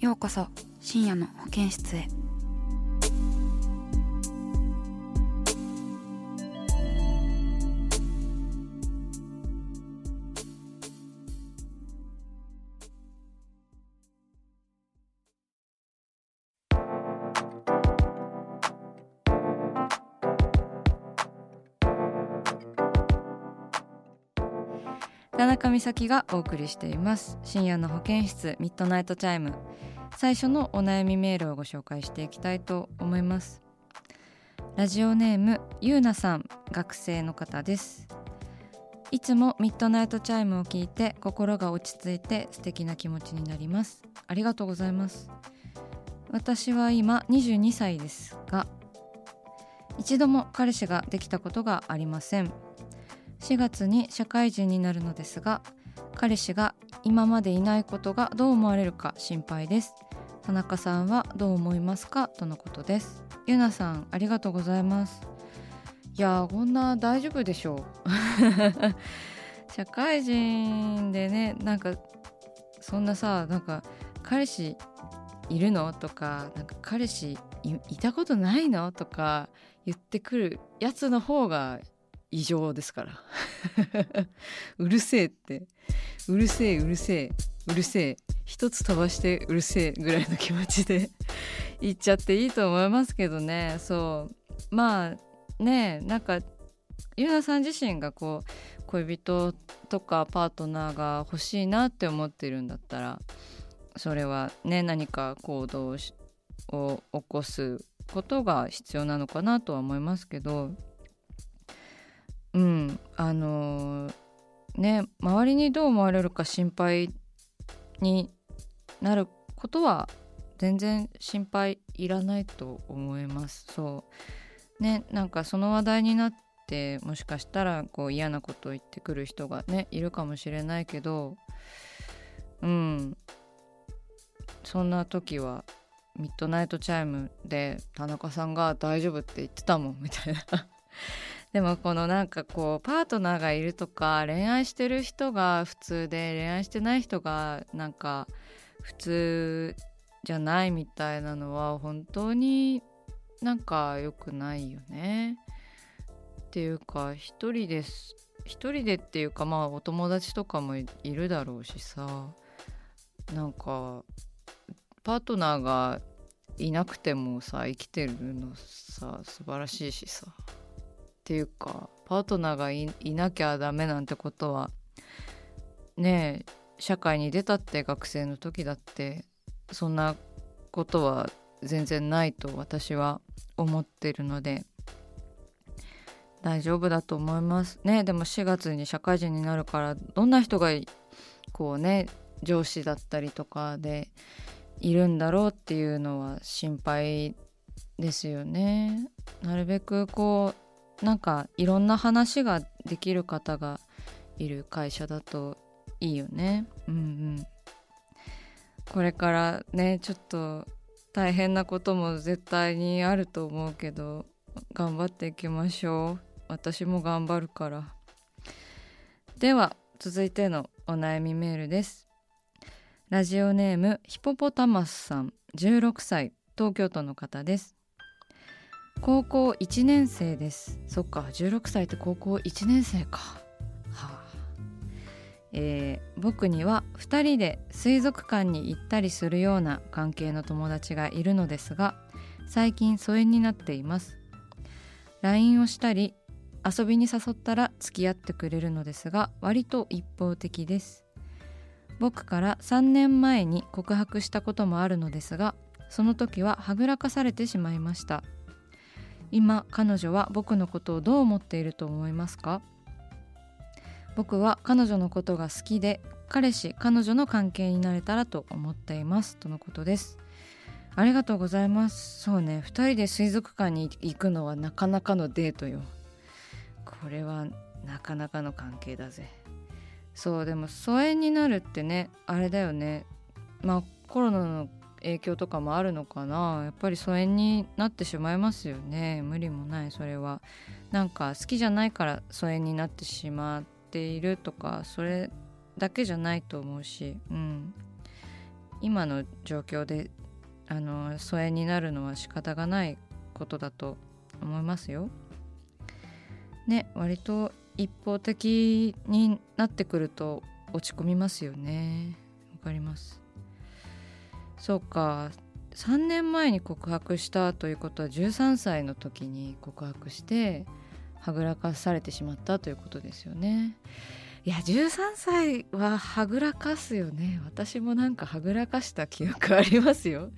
ようこそ深夜の保健室へ。中美咲がお送りしています。深夜の保健室ミッドナイトチャイム。最初のお悩みメールをご紹介していきたいと思います。ラジオネームゆうなさん学生の方です。いつもミッドナイトチャイムを聞いて心が落ち着いて素敵な気持ちになります。ありがとうございます。私は今22歳ですが一度も彼氏ができたことがありません。4月に社会人になるのですが彼氏が今までいないことがどう思われるか心配です。田中さんはどう思いますか？とのことです。ゆなさんありがとうございます。いやこんな大丈夫でしょう。社会人でねなんかそんなさなんか彼氏いるの？とかなんか彼氏いいたことないの？とか言ってくるやつの方が異常ですから。うるせえって。うるせえうるせえうるせえ。一つ飛ばしてうるせえぐらいの気持ちで 言っちゃっていいと思いますけどね。そう。まあねなんかゆなさん自身がこう恋人とかパートナーが欲しいなって思ってるんだったらそれはね何か行動を起こすことが必要なのかなとは思いますけど。うん。あのね周りにどう思われるか心配になることは全然心配いらないと思います。そう。ねなんかその話題になってもしかしたらこう嫌なことを言ってくる人がねいるかもしれないけどうん。そんな時はミッドナイトチャイムで田中さんが大丈夫って言ってたもんみたいな。でもこのなんかこうパートナーがいるとか恋愛してる人が普通で恋愛してない人がなんか普通じゃないみたいなのは本当になんか良くないよね。っていうか一人です一人でっていうかまあお友達とかもいるだろうしさなんかパートナーがいなくてもさ生きてるのさ素晴らしいしさていうかパートナーがいなきゃダメなんてことはねえ社会に出たって学生の時だってそんなことは全然ないと私は思ってるので大丈夫だと思います。ねでも4月に社会人になるからどんな人がこうね上司だったりとかでいるんだろうっていうのは心配ですよね。なるべくこうなんかいろんな話ができる方がいる会社だといいよね。うんうん。これからねちょっと大変なことも絶対にあると思うけど頑張っていきましょう。私も頑張るから。では続いてのお悩みメールです。ラジオネームヒポポタマスさん。16歳。東京都の方です。高校1年生です。そっか16歳って高校1年生か。はあ。えー僕には2人で水族館に行ったりするような関係の友達がいるのですが最近疎遠になっています。LINE をしたり遊びに誘ったら付き合ってくれるのですが割と一方的です。僕から3年前に告白したこともあるのですがその時ははぐらかされてしまいました。今彼女は僕のことをどう思っていると思いますか？僕は彼女のことが好きで彼氏彼女の関係になれたらと思っています。とのことです。ありがとうございます。そうね。2人で水族館に行くのはなかなかのデートよ。これはなかなかの関係だぜ。そうでも疎遠になるってねあれだよね。まあコロナの影響とかもあるのかな。やっぱり疎遠になってしまいますよね。無理もないそれは。なんか好きじゃないから疎遠になってしまっているとかそれだけじゃないと思うし。うん。今の状況であの疎遠になるのは仕方がないことだと思いますよ。ね割と一方的になってくると落ち込みますよね。わかります。そうか。3年前に告白したということは13歳の時に告白してはぐらかされてしまったということですよね。いや13歳ははぐらかすよね。私もなんかはぐらかした記憶ありますよ。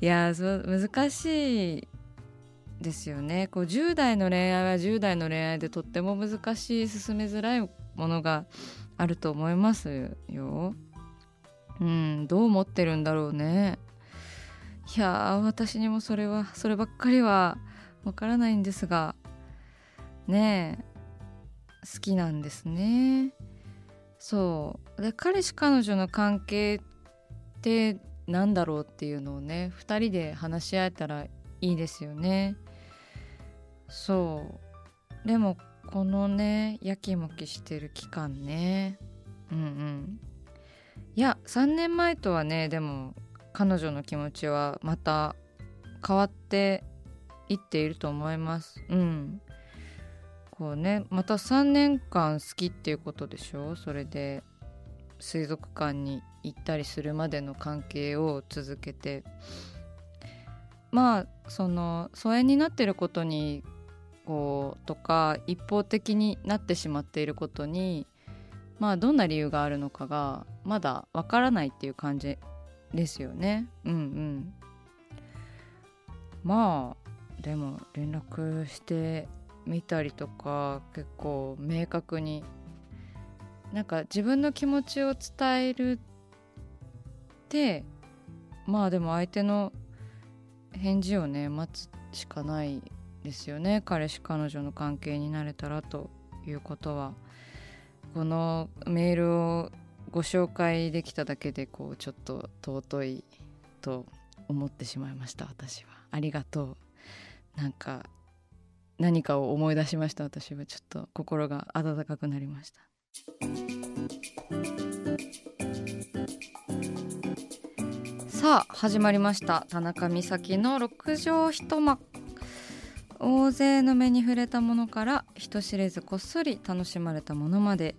いやそ難しいですよね。こう10代の恋愛は10代の恋愛でとっても難しい進めづらいものがあると思いますよ。うんどう思ってるんだろうね。いや私にもそれはそればっかりはわからないんですがねえ好きなんですね。そう。で彼氏彼女の関係ってなんだろうっていうのをね2人で話し合えたらいいですよね。そう。でもこのねやきもきしてる期間ね。うんうん。いや3年前とはねでも彼女の気持ちはまた変わっていっていると思います。うん。こうねまた3年間好きっていうことでしょ？それで水族館に行ったりするまでの関係を続けて。まあその疎遠になってることにこうとか一方的になってしまっていることにまあどんな理由があるのかがまだわからないっていう感じですよね。うんうん。まあでも連絡してみたりとか結構明確になんか自分の気持ちを伝えるってまあでも相手の返事をね待つしかないですよね。彼氏彼女の関係になれたらということは。このメールをご紹介できただけでこうちょっと尊いと思ってしまいました私は。ありがとう。なんか何かを思い出しました私は。ちょっと心が温かくなりました。さあ始まりました。田中美咲の六畳一間。大勢の目に触れたものから人知れずこっそり楽しまれたものまで。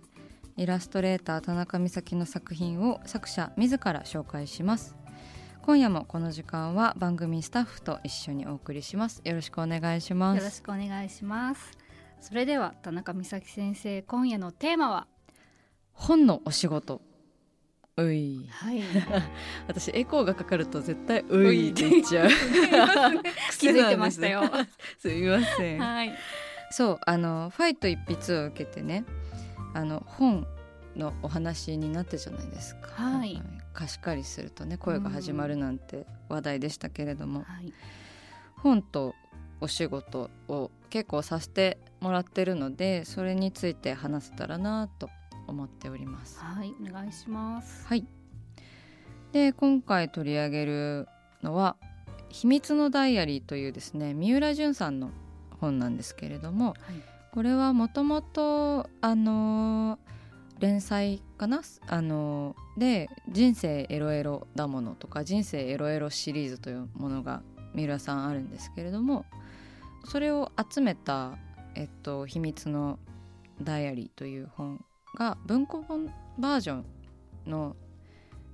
イラストレーター田中美咲の作品を作者自ら紹介します。今夜もこの時間は番組スタッフと一緒にお送りします。よろしくお願いしまよろすしくお願いします。それでは田中美咲先生今夜のテーマは？本のお仕事。うい。はい。私エコーがかかると絶対ういって言っちゃう。気づいてましたよ。す。みません。はい。そうあのファイト一筆を受けてねあの本のお話になったじゃないですか、はい。貸し借りするとね声が始まるなんて話題でしたけれども、はい。本とお仕事を結構させてもらってるのでそれについて話せたらなと思っております。はいお願いします。はい。で今回取り上げるのは「秘密のダイアリー」というですね三浦淳さんの本なんですけれどもはいこれはもともとあの連載かな？あので「人生エロエロだもの」とか「人生エロエロシリーズ」というものが三浦さんあるんですけれどもそれを集めた「えっと、秘密のダイアリー」という本が文庫本バージョンの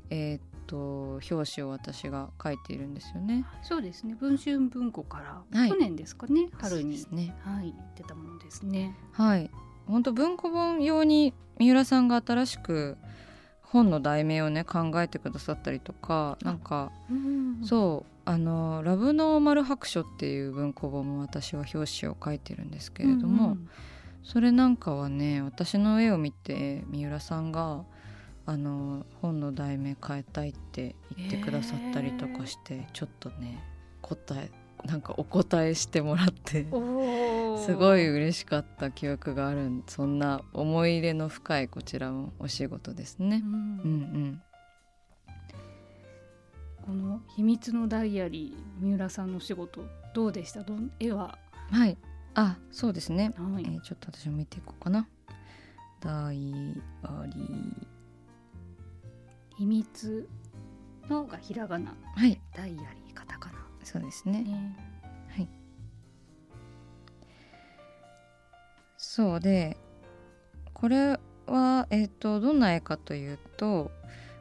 えーっと表紙を私が書いているんですよね。そうですね。文春文庫から、はい。去年ですかね春に。ね。はい出たものですね。はい。本当文庫本用に三浦さんが新しく本の題名をね考えてくださったりとかなんかうんそうあの「ラブノーマル白書」っていう文庫本も私は表紙を書いてるんですけれども、うんうん。それなんかはね私の絵を見て三浦さんがあの本の題名変えたいって言ってくださったりとかして、ちょっとね答えなんかお答えしてもらって すごい嬉しかった記憶があるそんな思い入れの深いこちらもお仕事ですね。う。ん。うんうん。この秘密のダイアリー三浦さんのお仕事どうでした？どん絵は？はい。あそうですね。はい、えーちょっと私も見ていこうかな。ダイアリー秘密のがひらがな。はい。ダイアリーカタカナ。そうですね。ね。そうでこれは、えー、とどんな絵かというと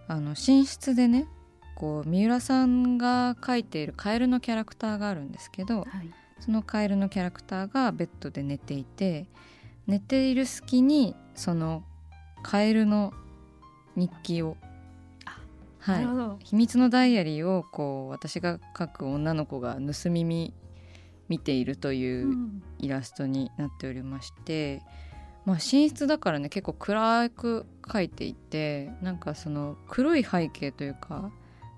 あの寝室でねこう三浦さんが描いているカエルのキャラクターがあるんですけどはい。そのカエルのキャラクターがベッドで寝ていて寝ている隙にそのカエルの日記をあはい。秘密のダイアリーをこう私が描く女の子が盗み見見ているといううん。イラストになっておりまして、まあ、寝室だからね結構暗く描いていてなんかその黒い背景というか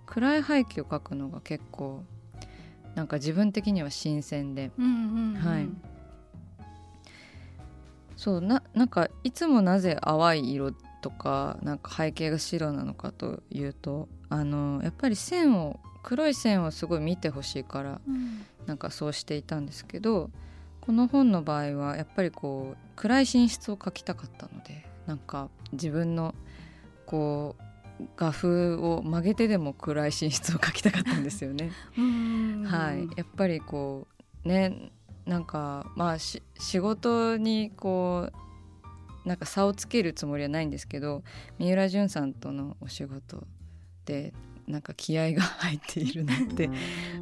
暗い背景を描くのが結構なんか自分的には新鮮で。うんうんうん。はい。そうななんかいつもなぜ淡い色とかなんか背景が白なのかというとあのやっぱり線を黒い線をすごい見てほしいからうん。なんかそうしていたんですけどこの本の場合はやっぱりこう暗い寝室を描きたかったのでなんか自分のこう画風を曲げてでも暗い寝室を描きたかったんですよね。うん。はい、やっぱりこうねなんかまあし仕事にこうなんか差をつけるつもりはないんですけど三浦淳さんとのお仕事でなんか気合が入っているなって、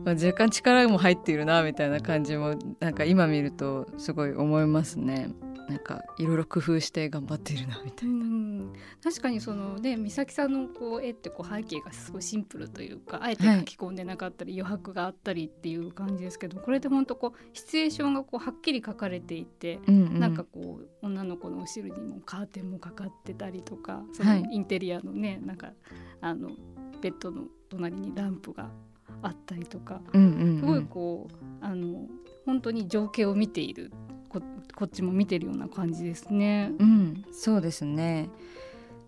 まあ、若干力も入っているなみたいな感じもなんか今見るとすごい思いますね。なんかいろいろ工夫して頑張っているなみたういな。ん確かにそのね美咲さんのこう絵ってこう背景がすごいシンプルというかあえてはい書き込んでなかったり、余白があったりっていう感じですけどこれで本当こうシチュエーションがこうはっきり書かれていて、うんうん。なんかこう女の子の後ろにもカーテンもかかってたりとかそはい。のインテリアのね、なんかあのベッドの隣にランプがあったりとかうんうんうん。すごいこう、あの本当に情景を見ているここっちも見てるような感じですね。うん、そうですね。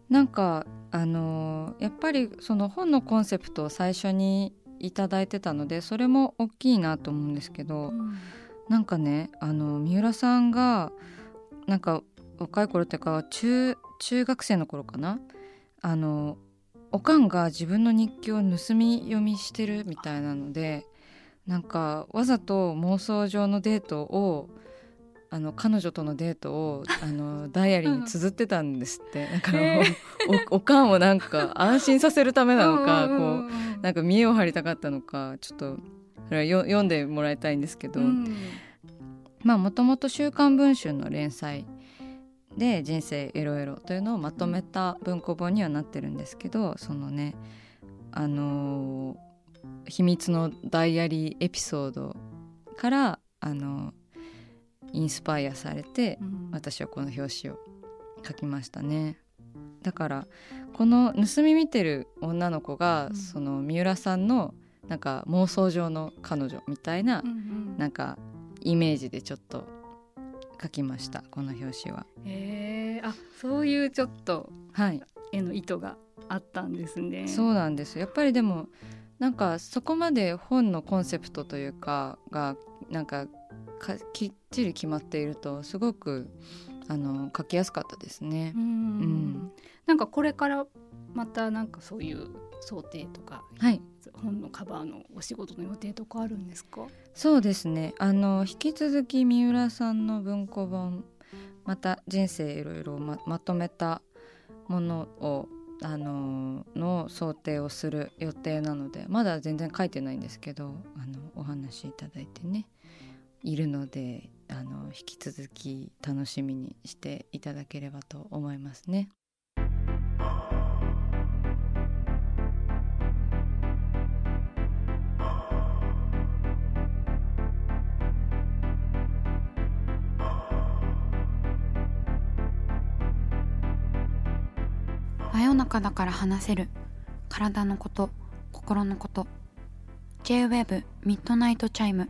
なんかあのーやっぱりその本のコンセプトを最初にいただいてたのでそれも大きいなと思うんですけど、なんかねあの三浦さんがなんか若い頃っていうか中中学生の頃かな？あのおかんが自分の日記を盗み読みしてるみたいなのでなんかわざと妄想上のデートをあの彼女とのデートを あのダイアリーに綴ってたんですって、だからへおおかんをなんか安心させるためなのか、こうなんか見栄を張りたかったのかちょっとそれはよ読んでもらいたいんですけど、うん。まあもともと「週刊文春」の連載で「人生いろいろ」というのをまとめた文庫本にはなってるんですけどそのねあのー秘密のダイアリーエピソードからあのインスパイアされてうん。私はこの表紙を書きましたね。だからこの盗み見てる女の子が、うん。その三浦さんのなんか妄想上の彼女みたいななんかイメージでちょっと書きましたこの表紙は。へえあそういうちょっとはい。絵の意図があったんですね。そうなんです。やっぱりでもなんかそこまで本のコンセプトというかがなんかかきっちり決まっているとすごくあの書きやすかったですね。う。ん、うん。なんかこれからまたなんかそういう想定とか、はい。本のカバーのお仕事の予定とかあるんですか？そうですね。あの引き続き三浦さんの文庫本また人生いろいろままとめたものをあのの想定をする予定なのでまだ全然書いてないんですけどあのお話しいただいてねいるのであの引き続き楽しみにしていただければと思いますね。真夜中だから話せる。体のこと心のこと。 J-WAVE ミッドナイトチャイム